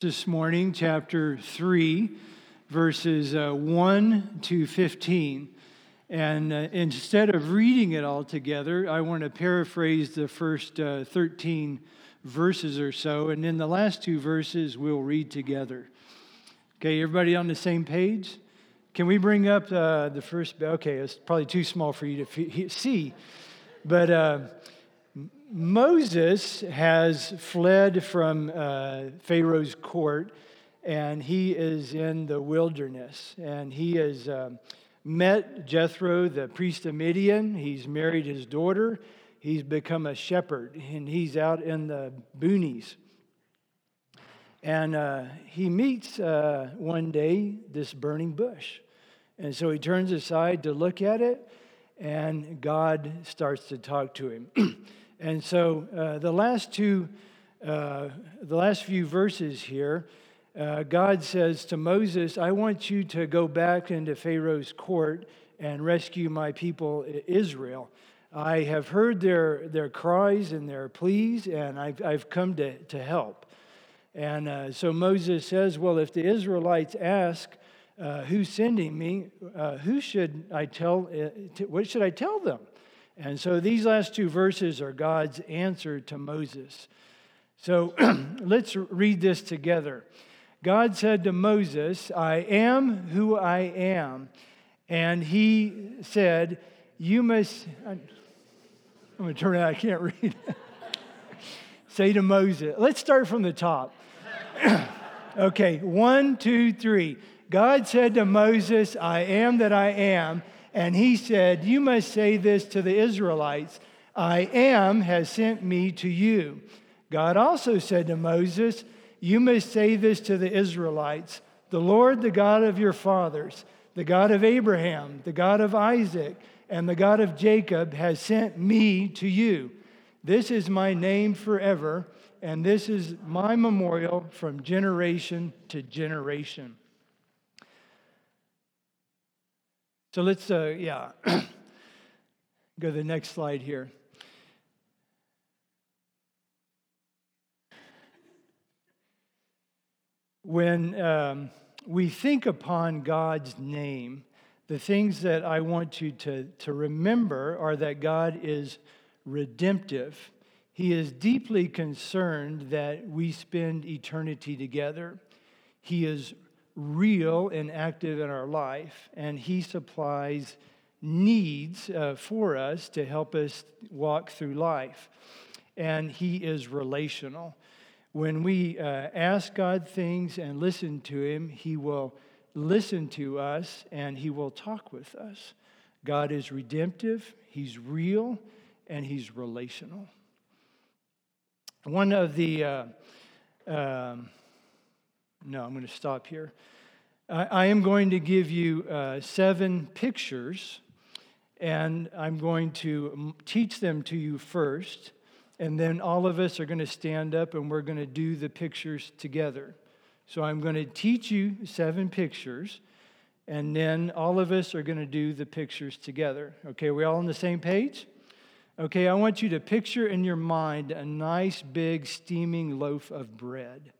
this morning, chapter 3, verses uh, 1 to 15. And uh, instead of reading it all together, I want to paraphrase the first uh, 13 verses or so. And then the last two verses we'll read together. Okay, everybody on the same page? Can we bring up uh, the first? Okay, it's probably too small for you to see. But uh, Moses has fled from uh, Pharaoh's court and he is in the wilderness. And he has um, met Jethro, the priest of Midian. He's married his daughter. He's become a shepherd and he's out in the boonies. And uh, he meets uh, one day this burning bush. And so he turns aside to look at it, and God starts to talk to him. And so uh, the last two, uh, the last few verses here, uh, God says to Moses, I want you to go back into Pharaoh's court and rescue my people Israel. I have heard their, their cries and their pleas, and I've, I've come to, to help. And uh, so Moses says, Well, if the Israelites ask, uh, Who's sending me? Uh, who should I tell? Uh, what should I tell them? And so these last two verses are God's answer to Moses. So let's read this together. God said to Moses, I am who I am. And he said, You must. I'm going to turn it I can't read. Say to Moses, let's start from the top. okay, one, two, three. God said to Moses, I am that I am. And he said, You must say this to the Israelites I am has sent me to you. God also said to Moses, You must say this to the Israelites The Lord, the God of your fathers, the God of Abraham, the God of Isaac, and the God of Jacob has sent me to you. This is my name forever, and this is my memorial from generation to generation. So let's, uh, yeah, go to the next slide here. When um, we think upon God's name, the things that I want you to, to remember are that God is redemptive. He is deeply concerned that we spend eternity together. He is real and active in our life, and He supplies needs uh, for us to help us walk through life. And He is relational. When we uh, ask God things and listen to Him, He will listen to us and He will talk with us. God is redemptive, He's real, and He's relational. One of the uh, um, no, I'm going to stop here. I am going to give you uh, seven pictures, and I'm going to teach them to you first, and then all of us are going to stand up and we're going to do the pictures together. So I'm going to teach you seven pictures, and then all of us are going to do the pictures together. Okay, are we all on the same page? Okay, I want you to picture in your mind a nice big steaming loaf of bread.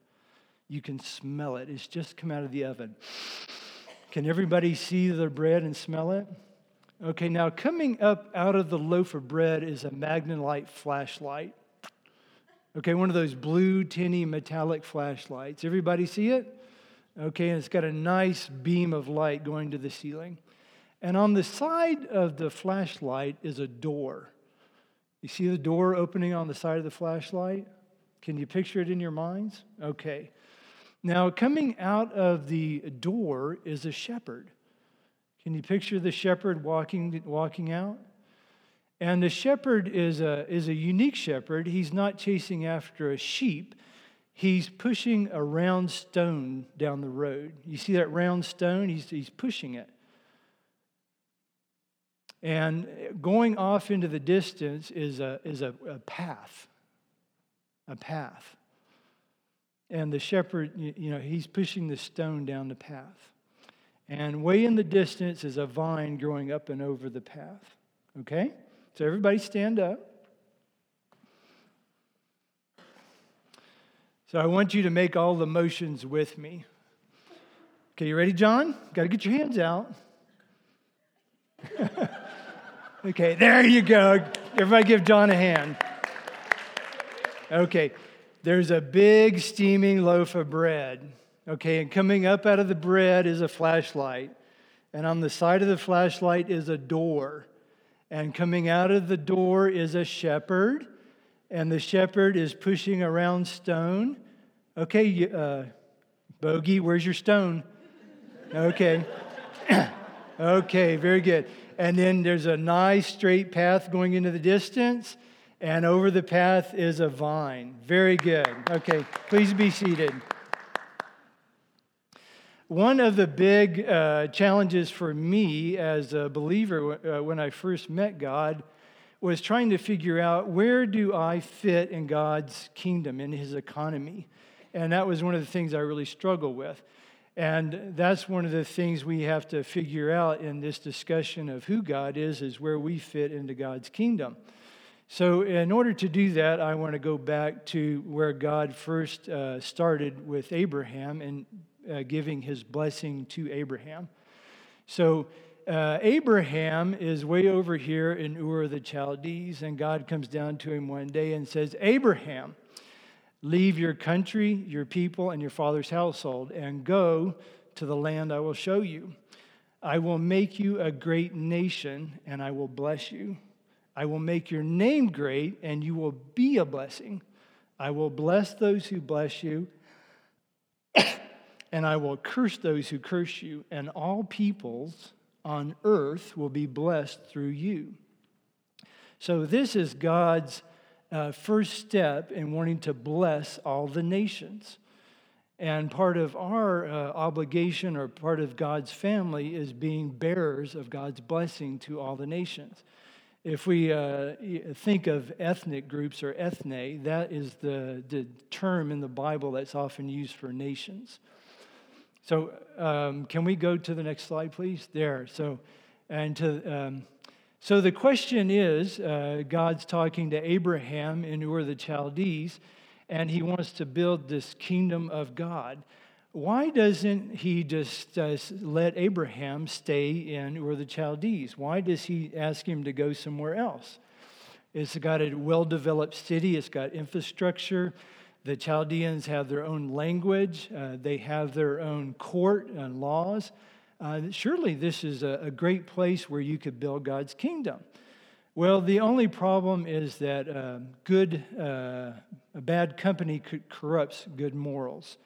You can smell it. It's just come out of the oven. Can everybody see the bread and smell it? Okay, now coming up out of the loaf of bread is a magnolite flashlight. Okay, one of those blue, tinny, metallic flashlights. Everybody see it? Okay, and it's got a nice beam of light going to the ceiling. And on the side of the flashlight is a door. You see the door opening on the side of the flashlight? Can you picture it in your minds? Okay. Now, coming out of the door is a shepherd. Can you picture the shepherd walking, walking out? And the shepherd is a, is a unique shepherd. He's not chasing after a sheep, he's pushing a round stone down the road. You see that round stone? He's, he's pushing it. And going off into the distance is a, is a, a path. A path. And the shepherd, you know, he's pushing the stone down the path. And way in the distance is a vine growing up and over the path. Okay? So everybody stand up. So I want you to make all the motions with me. Okay, you ready, John? Got to get your hands out. okay, there you go. Everybody give John a hand. Okay, there's a big steaming loaf of bread. Okay, and coming up out of the bread is a flashlight. And on the side of the flashlight is a door. And coming out of the door is a shepherd. And the shepherd is pushing around stone. Okay, uh, Bogey, where's your stone? Okay. okay, very good. And then there's a nice straight path going into the distance. And over the path is a vine. Very good. Okay, please be seated. One of the big uh, challenges for me as a believer uh, when I first met God was trying to figure out where do I fit in God's kingdom, in his economy. And that was one of the things I really struggled with. And that's one of the things we have to figure out in this discussion of who God is, is where we fit into God's kingdom. So, in order to do that, I want to go back to where God first uh, started with Abraham and uh, giving his blessing to Abraham. So, uh, Abraham is way over here in Ur of the Chaldees, and God comes down to him one day and says, Abraham, leave your country, your people, and your father's household, and go to the land I will show you. I will make you a great nation, and I will bless you. I will make your name great, and you will be a blessing. I will bless those who bless you and I will curse those who curse you, and all peoples on earth will be blessed through you. So, this is God's uh, first step in wanting to bless all the nations. And part of our uh, obligation or part of God's family is being bearers of God's blessing to all the nations. If we uh, think of ethnic groups or ethne, that is the, the term in the Bible that's often used for nations. So, um, can we go to the next slide, please? There. So, and to, um, so the question is uh, God's talking to Abraham in Ur the Chaldees, and he wants to build this kingdom of God. Why doesn't he just uh, let Abraham stay in Ur the Chaldees? Why does he ask him to go somewhere else? It's got a well developed city, it's got infrastructure. The Chaldeans have their own language, uh, they have their own court and laws. Uh, surely this is a, a, great place where you could build God's kingdom. Well, the only problem is that uh, good, uh, a bad company corrupts good morals.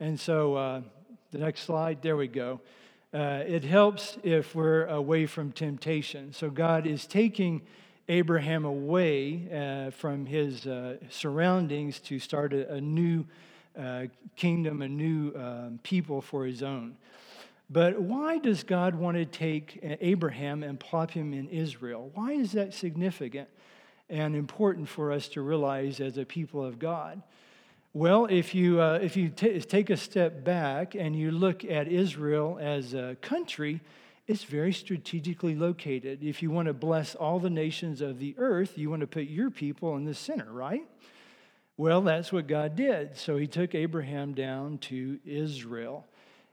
And so, uh, the next slide, there we go. Uh, it helps if we're away from temptation. So, God is taking Abraham away uh, from his uh, surroundings to start a, a new uh, kingdom, a new um, people for his own. But why does God want to take Abraham and plop him in Israel? Why is that significant and important for us to realize as a people of God? Well, if you, uh, if you t- take a step back and you look at Israel as a country, it's very strategically located. If you want to bless all the nations of the earth, you want to put your people in the center, right? Well, that's what God did. So he took Abraham down to Israel.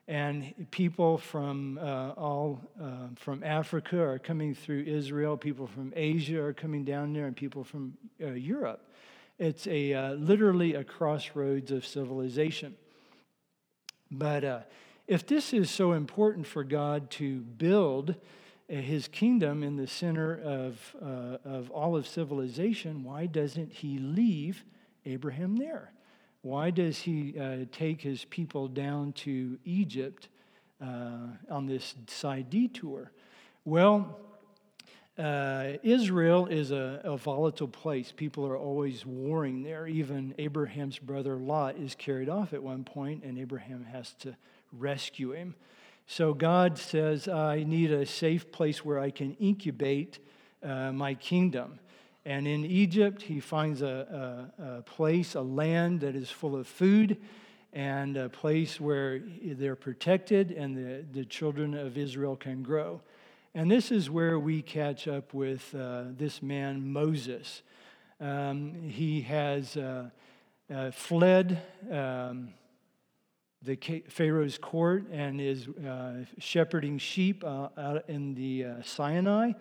And people from uh, all uh, from Africa are coming through Israel. People from Asia are coming down there, and people from uh, Europe. It's a uh, literally a crossroads of civilization. But uh, if this is so important for God to build uh, his kingdom in the center of, uh, of all of civilization, why doesn't he leave Abraham there? Why does he uh, take his people down to Egypt uh, on this side detour? Well, uh, Israel is a, a, volatile place. People are always warring there. Even Abraham's brother Lot is carried off at one point, and Abraham has to rescue him. So God says, I need a safe place where I can incubate uh, my kingdom. And in Egypt, he finds a, a, a, place, a land that is full of food, and a place where they're protected and the, the children of Israel can grow. And this is where we catch up with uh, this man, Moses. Um, he has. Uh, uh, fled um, the Pharaoh's court and is uh, shepherding sheep uh, out in the uh, Sinai.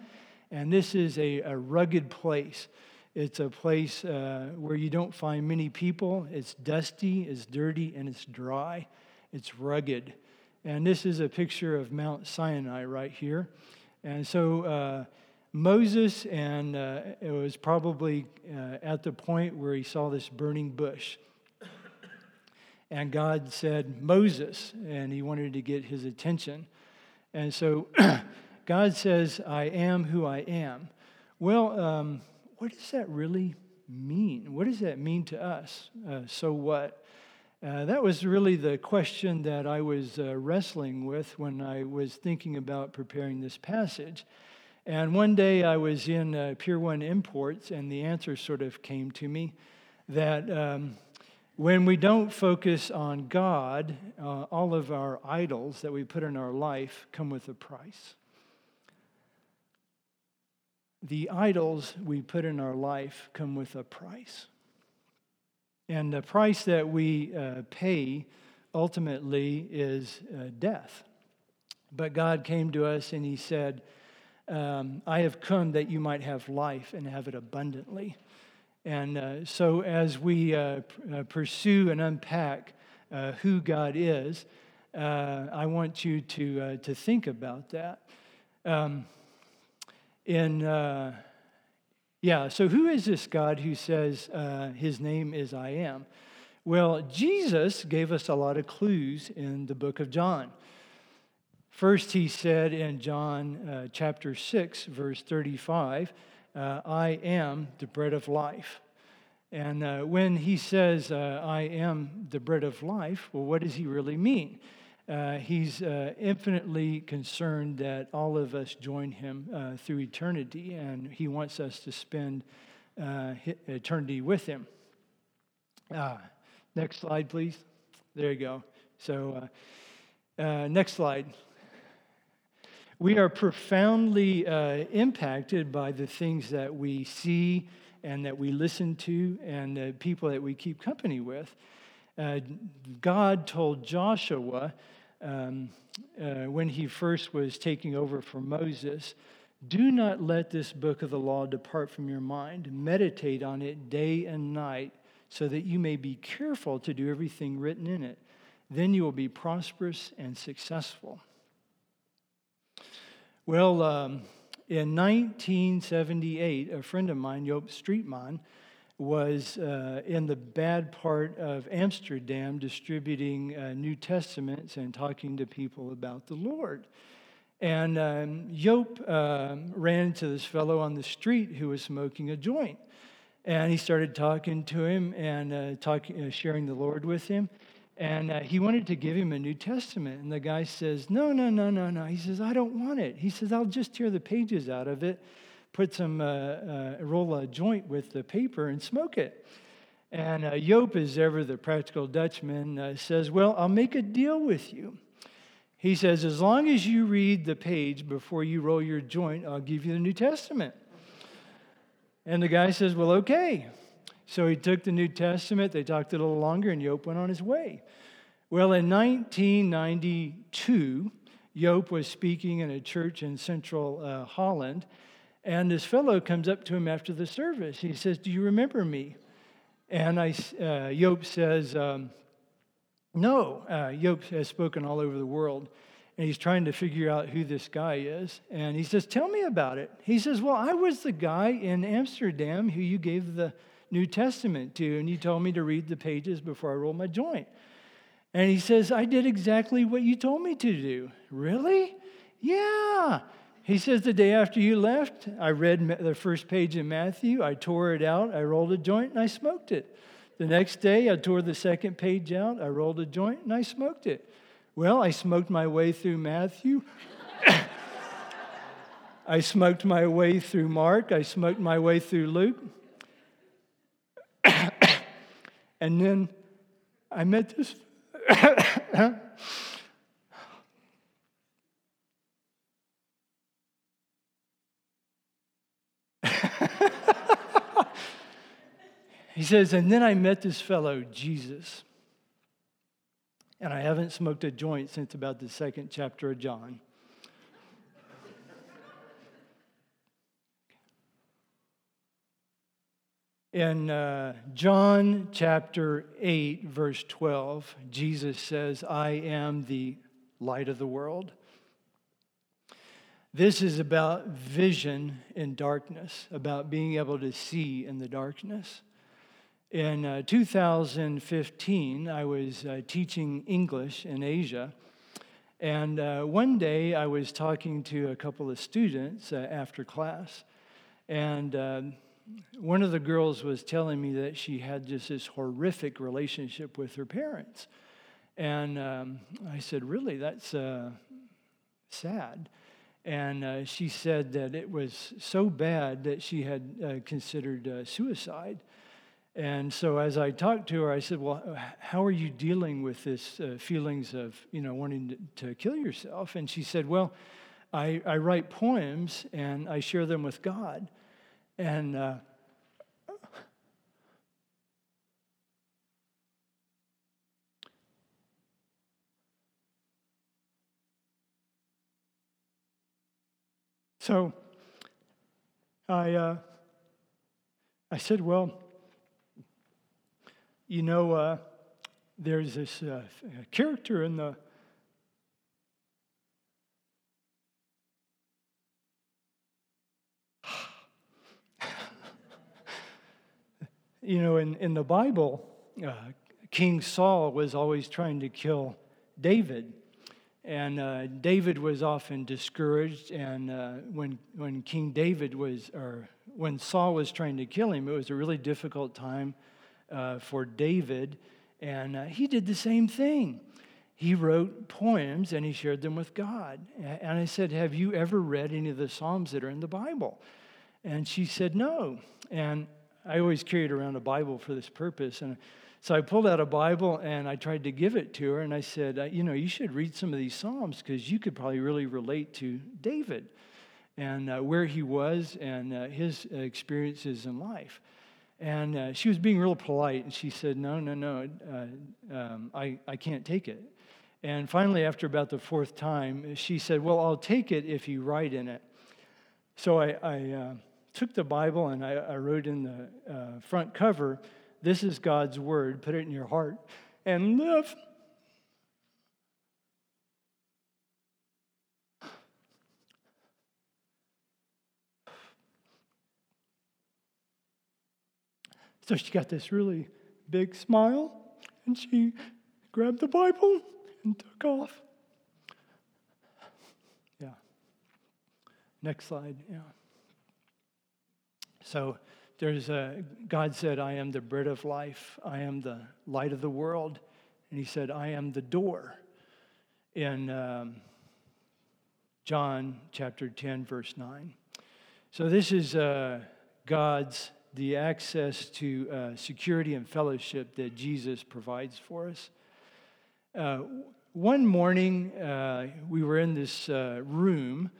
And this is a, a, rugged place. It's a place where you don't find many people. It's dusty, it's dirty, and it's dry. It's rugged. And this is a picture of Mount Sinai right here. And so uh, Moses, and uh, it was probably at the point where he saw this burning bush. And God said, Moses, and he wanted to get his attention. And so God says, I am who I am. Well, um, what does that really mean? What does that mean to us? Uh, so what? Uh, that was really the question that I was uh, wrestling with when I was thinking about preparing this passage. And one day I was in uh, Pier 1 Imports, and the answer sort of came to me that um, when we don't focus on God, uh, all of our idols that we put in our life come with a price. The idols we put in our life come with a price. And the price that we uh, pay ultimately is uh, death. But God came to us and He said, um, I have come that you might have life and have it abundantly. And uh, so, as we uh, uh, pursue and unpack uh, who God is, I want you to, to think about that. Um, in, yeah, so who is this God who says his name is I am? Well, Jesus gave us a lot of clues in the book of John. First, he said in John chapter 6, verse 35, uh, I am the bread of life. And uh, when he says, uh, I am the bread of life, well, what does he really mean? Uh, he's uh, infinitely concerned that all of us join him uh, through eternity, and he wants us to spend uh, eternity with him. next slide, please. There you go. So, next slide we are profoundly uh, impacted by the things that we see and that we listen to and the people that we keep company with. Uh, God told Joshua um, uh, when he first was taking over for Moses, do not let this book of the law depart from your mind. Meditate on it day and night so that you may be careful to do everything written in it. Then you will be prosperous and successful. Well, um, in 1978, a friend of mine, Joop Streetman, was uh, in the bad part of Amsterdam distributing uh, New Testaments and talking to people about the Lord. And um, uh, ran into this fellow on the street who was smoking a joint. And he started talking to him and uh, talking, uh, sharing the Lord with him. And uh, he wanted to give him a New Testament. And the guy says, No, no, no, no, no. He says, I don't want it. He says, I'll just tear the pages out of it, put some, uh, uh, roll a joint with the paper and smoke it. And uh, Joop, as ever the practical Dutchman, uh, says, Well, I'll make a deal with you. He says, As long as you read the page before you roll your joint, I'll give you the New Testament. And the guy says, Well, okay. So he took the New Testament, they talked a little longer, and Joop went on his way. Well, in 1992, Joop was speaking in a church in central uh, Holland, and this fellow comes up to him after the service. He says, Do you remember me? And I, uh, says, um, No. Uh, has spoken all over the world, and he's trying to figure out who this guy is. And he says, Tell me about it. He says, Well, I was the guy in Amsterdam who you gave the New Testament to, and you told me to read the pages before I roll my joint. And he says, I did exactly what you told me to do. Really? Yeah. He says, the day after you left, I read the first page in Matthew, I tore it out, I rolled a joint, and I smoked it. The next day, I tore the second page out, I rolled a joint, and I smoked it. Well, I smoked my way through Matthew. I smoked my way through Mark. I smoked my way through Luke. and then I met this. He says, And then I met this fellow, Jesus. And I haven't smoked a joint since about the second chapter of John. In uh, John chapter 8, verse 12, Jesus says, I am the light of the world. This is about vision in darkness, about being able to see in the darkness. In uh, 2015, I was uh, teaching English in Asia. And uh, one day I was talking to a couple of students uh, after class. And uh, one of the girls was telling me that she had just this horrific relationship with her parents. And um, I said, Really? That's uh, sad. And uh, she said that it was so bad that she had considered suicide. And so as I talked to her, I said, Well, how are you dealing with this uh, feelings of, you know, wanting to, kill yourself? And she said, Well, I, I, write poems and I share them with God. And uh, So I, uh, I said, Well, you know, uh, there's this uh, character in the you know, in, in the Bible, uh, King Saul was always trying to kill David. And uh, David was often discouraged. And uh, when, when King David was, or when Saul was trying to kill him, it was a really difficult time uh, for David. And uh, he did the same thing. He wrote poems and he shared them with God. And I said, Have you ever read any of the Psalms that are in the Bible? And she said, No. And I always carried around a Bible for this purpose. And so I pulled out a Bible and I tried to give it to her, and I said, uh, You know, you should read some of these Psalms because you could probably really relate to David and uh, where he was and uh, his experiences in life. And uh, she was being real polite, and she said, No, no, no, uh, um, I, I can't take it. And finally, after about the fourth time, she said, Well, I'll take it if you write in it. So I, I uh, took the Bible and I, I wrote in the front cover, this is God's word. Put it in your heart and live. So she got this really big smile and she grabbed the Bible and took off. Yeah. Next slide. Yeah. So there's a, God said, I am the bread of life, I am the light of the world. And he said, I am the door. In um, John chapter 10, verse 9. So this is uh, God's, the access to uh, security and fellowship that Jesus provides for us. Uh, one morning, uh, we were in this uh, room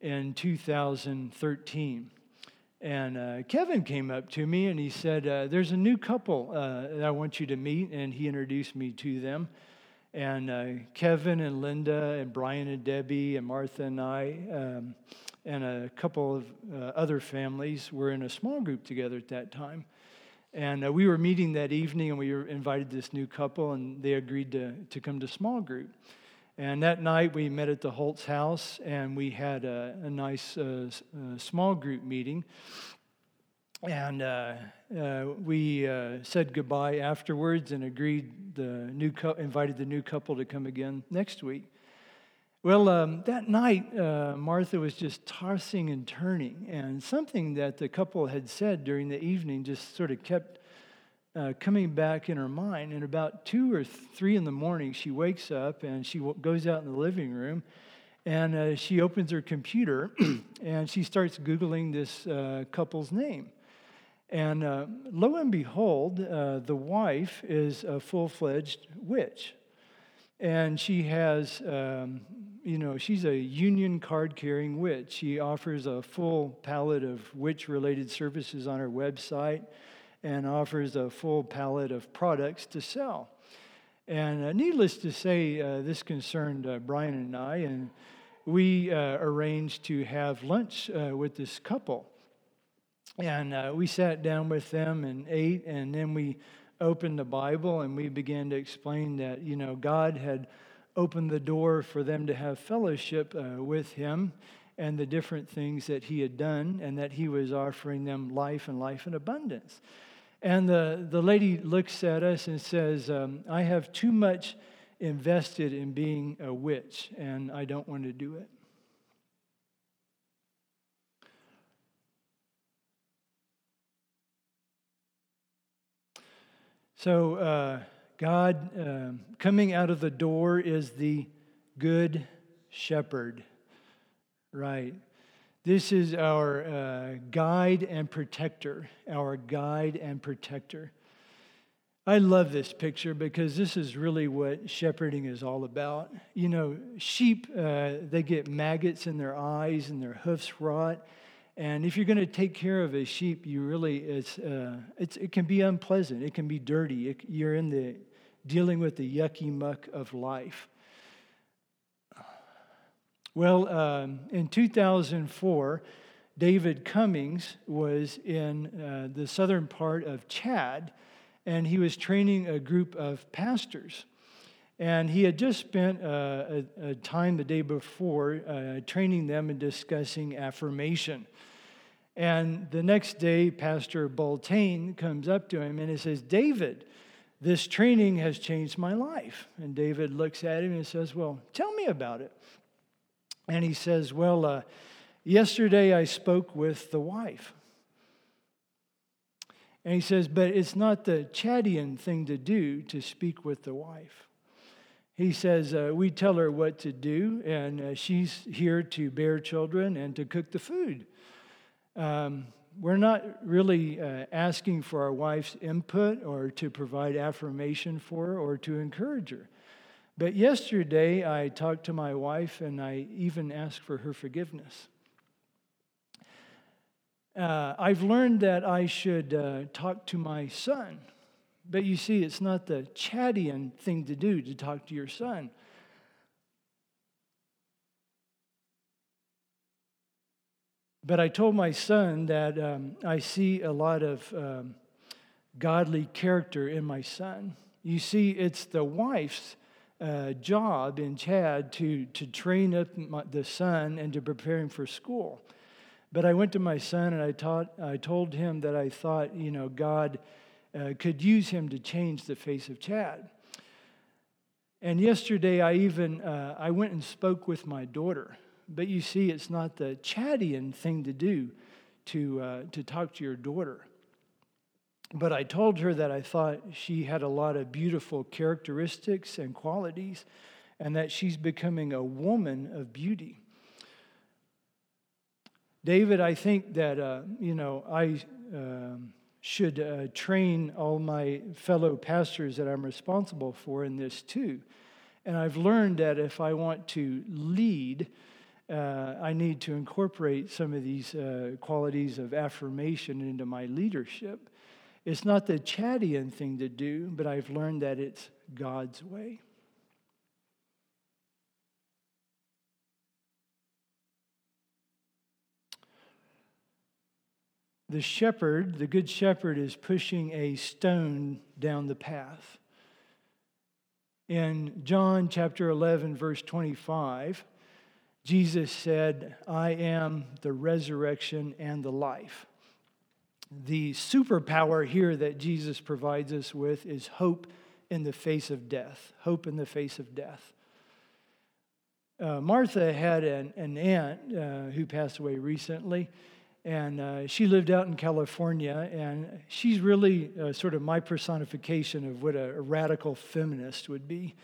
in 2013 and uh, Kevin came up to me and he said, uh, There's a new couple that I want you to meet. And he introduced me to them. And Kevin and Linda and Brian and Debbie and Martha and I um, and a couple of uh, other families were in a small group together at that time. And uh, we were meeting that evening and we invited this new couple and they agreed to, to come to small group. And that night we met at the Holtz house and we had a, a nice uh, uh, small group meeting. And uh, uh we said goodbye afterwards and agreed the new co- invited the new couple to come again next week. Well, um, that night, uh, Martha was just tossing and turning, and something that the couple had said during the evening just sort of kept uh, coming back in her mind. And about two or three in the morning, she wakes up and she goes out in the living room and uh, she opens her computer and she starts Googling this uh, couple's name. And uh, lo and behold, uh, the wife is a full fledged witch. And she has, um, you know, she's a union card carrying witch. She offers a full palette of witch related services on her website and offers a full palette of products to sell. And uh, needless to say, uh, this concerned uh, Brian and I, and we uh, arranged to have lunch uh, with this couple. And uh, we sat down with them and ate, and then we opened the Bible and we began to explain that, you know, God had opened the door for them to have fellowship with Him and the different things that He had done, and that He was offering them life and life in abundance. And the, the lady looks at us and says, um, I have too much invested in being a witch, and I don't want to do it. So, uh, God uh, coming out of the door is the good shepherd, right? This is our uh, guide and protector, our guide and protector. I love this picture because this is really what shepherding is all about. You know, sheep, uh, they get maggots in their eyes and their hoofs rot. And if you're going to take care of a sheep, you really, it's, uh, it's, it can be unpleasant. It can be dirty. It, you're in the, dealing with the yucky muck of life. Well, um, in 2004, David Cummings was in uh, the southern part of Chad, and he was training a group of pastors. And he had just spent uh, a, a, time the day before uh, training them and discussing affirmation. And the next day, Pastor Boltain comes up to him and he says, David, this training has changed my life. And David looks at him and says, Well, tell me about it. And he says, Well, uh, yesterday I spoke with the wife. And he says, But it's not the Chadian thing to do to speak with the wife. He says, uh, We tell her what to do, and uh, she's here to bear children and to cook the food. Um, we're not really uh, asking for our wife's input or to provide affirmation for her or to encourage her. But yesterday, I talked to my wife and I even asked for her forgiveness. Uh, I've learned that I should uh, talk to my son. But you see, it's not the Chadian thing to do to talk to your son. But I told my son that um, I see a lot of um, godly character in my son. You see, it's the wife's uh, job in Chad to, to train up my, the son and to prepare him for school. But I went to my son and I, taught, I told him that I thought, you know, God uh, could use him to change the face of Chad. And yesterday I even uh, I went and spoke with my daughter. But you see, it's not the Chadian thing to do to, uh, to talk to your daughter. But I told her that I thought she had a lot of beautiful characteristics and qualities, and that she's becoming a woman of beauty. David, I think that, uh, you know, I uh, should uh, train all my fellow pastors that I'm responsible for in this too. And I've learned that if I want to lead, uh, I need to incorporate some of these uh, qualities of affirmation into my leadership. It's not the Chadian thing to do, but I've learned that it's God's way. The shepherd, the good shepherd, is pushing a stone down the path. In John chapter 11, verse 25, Jesus said, I am the resurrection and the life the superpower here that Jesus provides us with is hope in the face of death. Hope in the face of death. Uh, Martha had an, an aunt uh, who passed away recently, and uh, she lived out in California, and she's really uh, sort of my personification of what a, a radical feminist would be.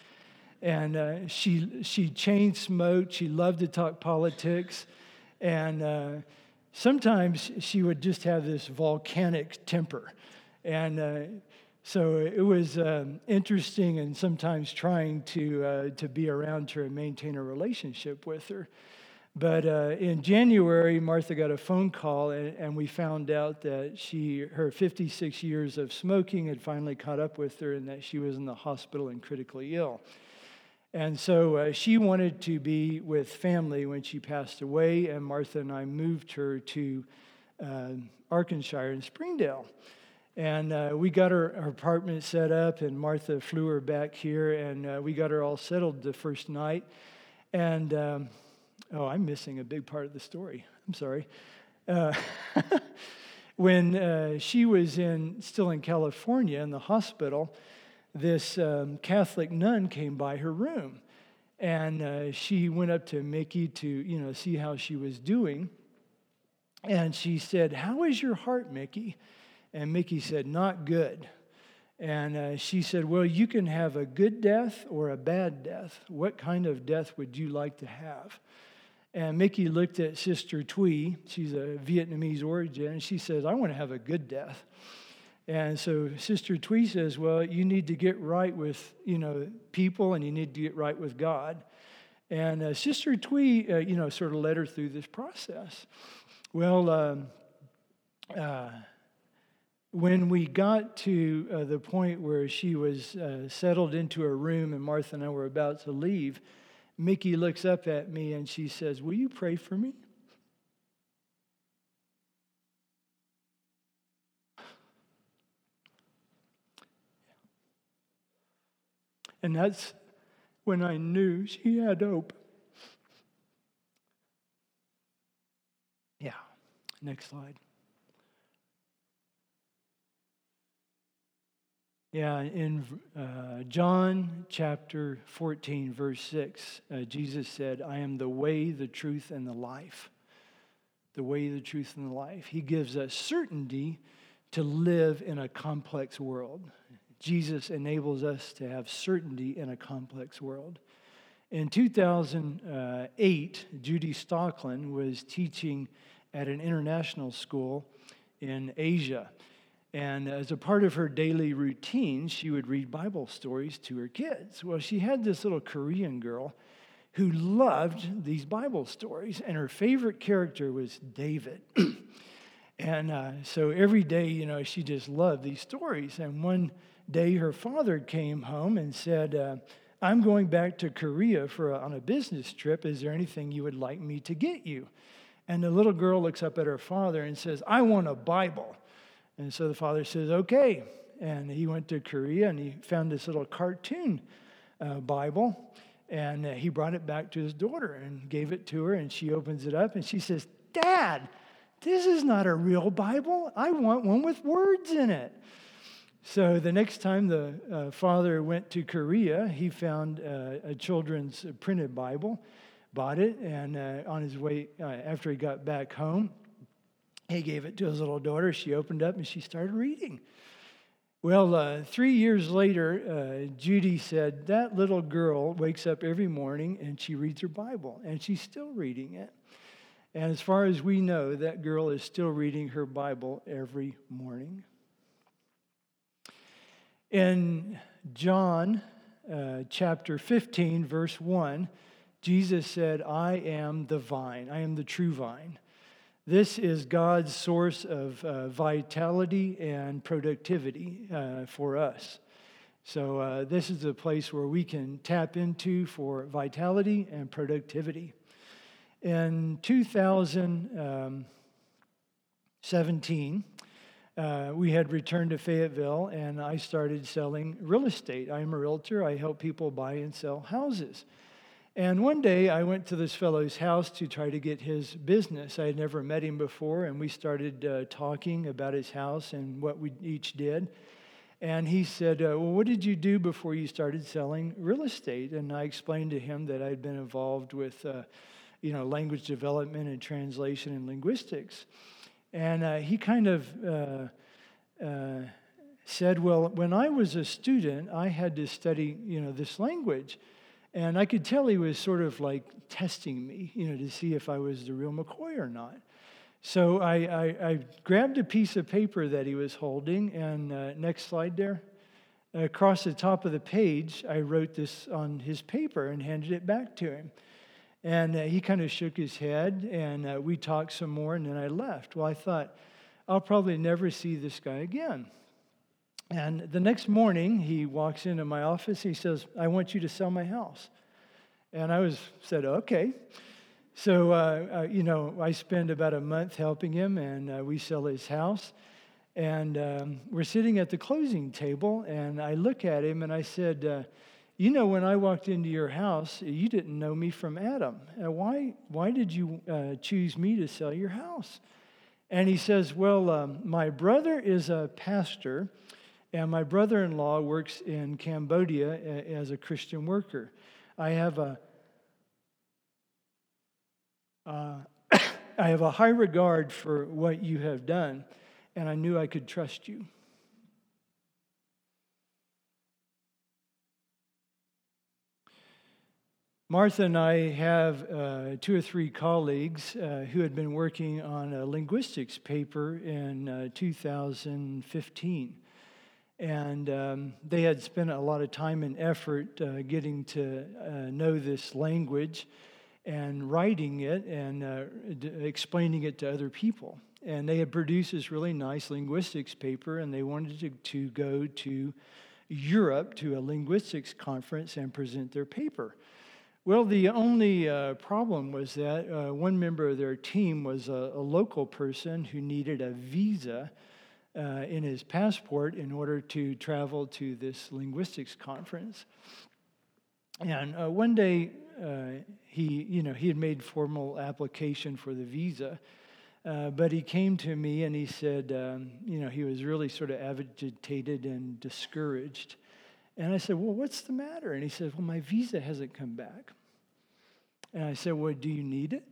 And uh, she, she chain smoked, she loved to talk politics, and uh, sometimes she would just have this volcanic temper. And uh, so it was um, interesting and sometimes trying to, uh, to be around her and maintain a relationship with her. But uh, in January, Martha got a phone call, and, and, we found out that she, her 56 years of smoking had finally caught up with her, and that she was in the hospital and critically ill. And so uh, she wanted to be with family when she passed away, and Martha and I moved her to uh, Arkansas in Springdale. And uh, we got her, her, apartment set up, and Martha flew her back here, and uh, we got her all settled the first night. And um, oh, I'm missing a big part of the story. I'm sorry. Uh, when uh, she was in, still in California in the hospital, this um, Catholic nun came by her room, and uh, she went up to Mickey to, you know, see how she was doing. And she said, "How is your heart, Mickey?" And Mickey said, Not good. And uh, she said, Well, you can have a good death or a bad death. What kind of death would you like to have? And Mickey looked at Sister Tui. She's a Vietnamese origin. And she says, I want to have a good death. And so Sister Tui says, Well, you need to get right with you know, people and you need to get right with God. And uh, Sister Tui, uh, you know, sort of led her through this process. Well, um, uh, when we got to uh, the point where she was uh, settled into her room and Martha and I were about to leave, Mickey looks up at me and she says, Will you pray for me? And that's when I knew she had hope. Yeah, next slide. Yeah, in uh, John chapter 14, verse 6, uh, Jesus said, I am the way, the truth, and the life. The way, the truth, and the life. He gives us certainty to live in a complex world. Jesus enables us to have certainty in a complex world. In 2008, Judy Stocklin was teaching at an international school in Asia. And as a part of her daily routine, she would read Bible stories to her kids. Well, she had this little Korean girl who loved these Bible stories, and her favorite character was David. and uh, so every day, you know, she just loved these stories. And one day, her father came home and said, uh, I'm going back to Korea for a, on a business trip. Is there anything you would like me to get you? And the little girl looks up at her father and says, I want a Bible. And so the father says, okay. And he went to Korea and he found this little cartoon uh, Bible. And uh, he brought it back to his daughter and gave it to her. And she opens it up and she says, Dad, this is not a real Bible. I want one with words in it. So the next time the uh, father went to Korea, he found uh, a children's printed Bible, bought it, and uh, on his way, uh, after he got back home, he gave it to his little daughter. She opened up and she started reading. Well, uh, three years later, uh, Judy said that little girl wakes up every morning and she reads her Bible, and she's still reading it. And as far as we know, that girl is still reading her Bible every morning. In John uh, chapter 15, verse 1, Jesus said, I am the vine, I am the true vine. This is God's source of uh, vitality and productivity uh, for us. So, uh, this is a place where we can tap into for vitality and productivity. In 2017, uh, we had returned to Fayetteville, and I started selling real estate. I'm a realtor, I help people buy and sell houses. And one day I went to this fellow's house to try to get his business. I had never met him before, and we started uh, talking about his house and what we each did. And he said, uh, Well, what did you do before you started selling real estate? And I explained to him that I'd been involved with, uh, you know, language development and translation and linguistics. And uh, he kind of uh, uh, said, Well, when I was a student, I had to study, you know, this language. And I could tell he was sort of like testing me, you know, to see if I was the real McCoy or not. So I, I, I grabbed a piece of paper that he was holding, and uh, next slide there. Across the top of the page, I wrote this on his paper and handed it back to him. And uh, he kind of shook his head, and uh, we talked some more, and then I left. Well, I thought, I'll probably never see this guy again. And the next morning, he walks into my office. He says, I want you to sell my house. And I was said, okay. So, uh, uh, you know, I spend about a month helping him, and uh, we sell his house. And um, we're sitting at the closing table, and I look at him and I said, uh, You know, when I walked into your house, you didn't know me from Adam. Uh, why, why did you uh, choose me to sell your house? And he says, Well, um, my brother is a pastor, and my brother in law works in Cambodia as a Christian worker. I have a uh, I have a high regard for what you have done, and I knew I could trust you. Martha and I have uh, two or three colleagues uh, who had been working on a linguistics paper in uh, 2015. And um, they had spent a lot of time and effort uh, getting to uh, know this language and writing it and uh, d- explaining it to other people. And they had produced this really nice linguistics paper, and they wanted to, to go to Europe to a linguistics conference and present their paper. Well, the only uh, problem was that uh, one member of their team was a, a local person who needed a visa uh, in his passport in order to travel to this linguistics conference. And uh, one day, uh, he, you know, he had made formal application for the visa, uh, but he came to me and he said, um, you know, he was really sort of agitated and discouraged. And I said, well, what's the matter? And he said, well, my visa hasn't come back. And I said, well, do you need it?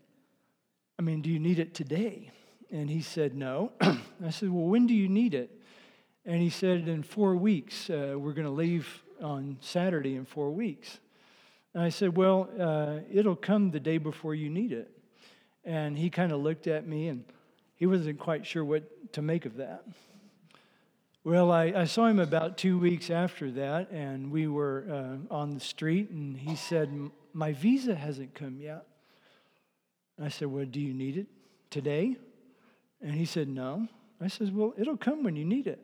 I mean, do you need it today? And he said, no. I said, well, when do you need it? And he said, in four weeks. Uh, we're going to leave on Saturday in four weeks. And I said, Well, uh, it'll come the day before you need it. And he kind of looked at me and he wasn't quite sure what to make of that. Well, I, I saw him about two weeks after that, and we were uh, on the street, and he said, My visa hasn't come yet. I said, Well, do you need it today? And he said, No. I said, Well, it'll come when you need it.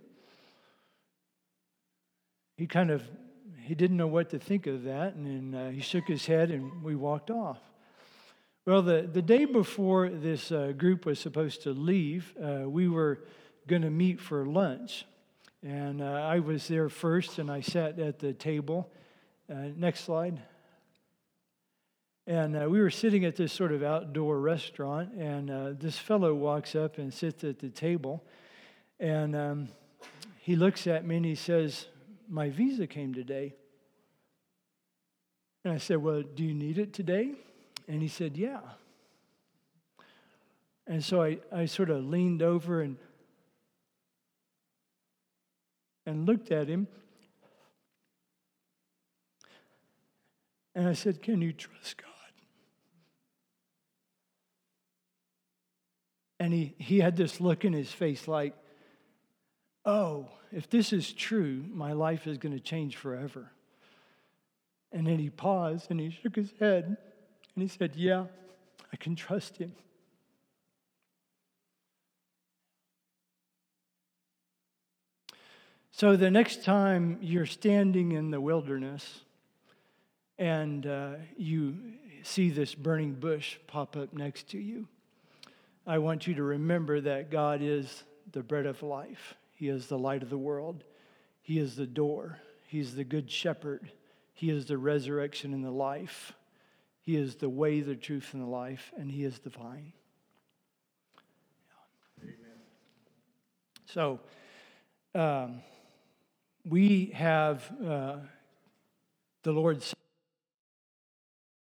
He kind of he didn't know what to think of that, and uh, he shook his head, and we walked off. Well, the, the day before this uh, group was supposed to leave, uh, we were going to meet for lunch. And uh, I was there first, and I sat at the table. Uh, next slide. And uh, we were sitting at this sort of outdoor restaurant, and this fellow walks up and sits at the table. And um, he looks at me and he says, my visa came today. And I said, Well, do you need it today? And he said, Yeah. And so I, I sort of leaned over and and looked at him. And I said, Can you trust God? And he, he had this look in his face like, Oh, if this is true, my life is going to change forever. And then he paused and he shook his head and he said, Yeah, I can trust him. So the next time you're standing in the wilderness and uh, you see this burning bush pop up next to you, I want you to remember that God is the bread of life. He is the light of the world. He is the door. He's the good shepherd. He is the resurrection and the life. He is the way, the truth, and the life, and He is the vine. Amen. So, um, we have uh, the Lord's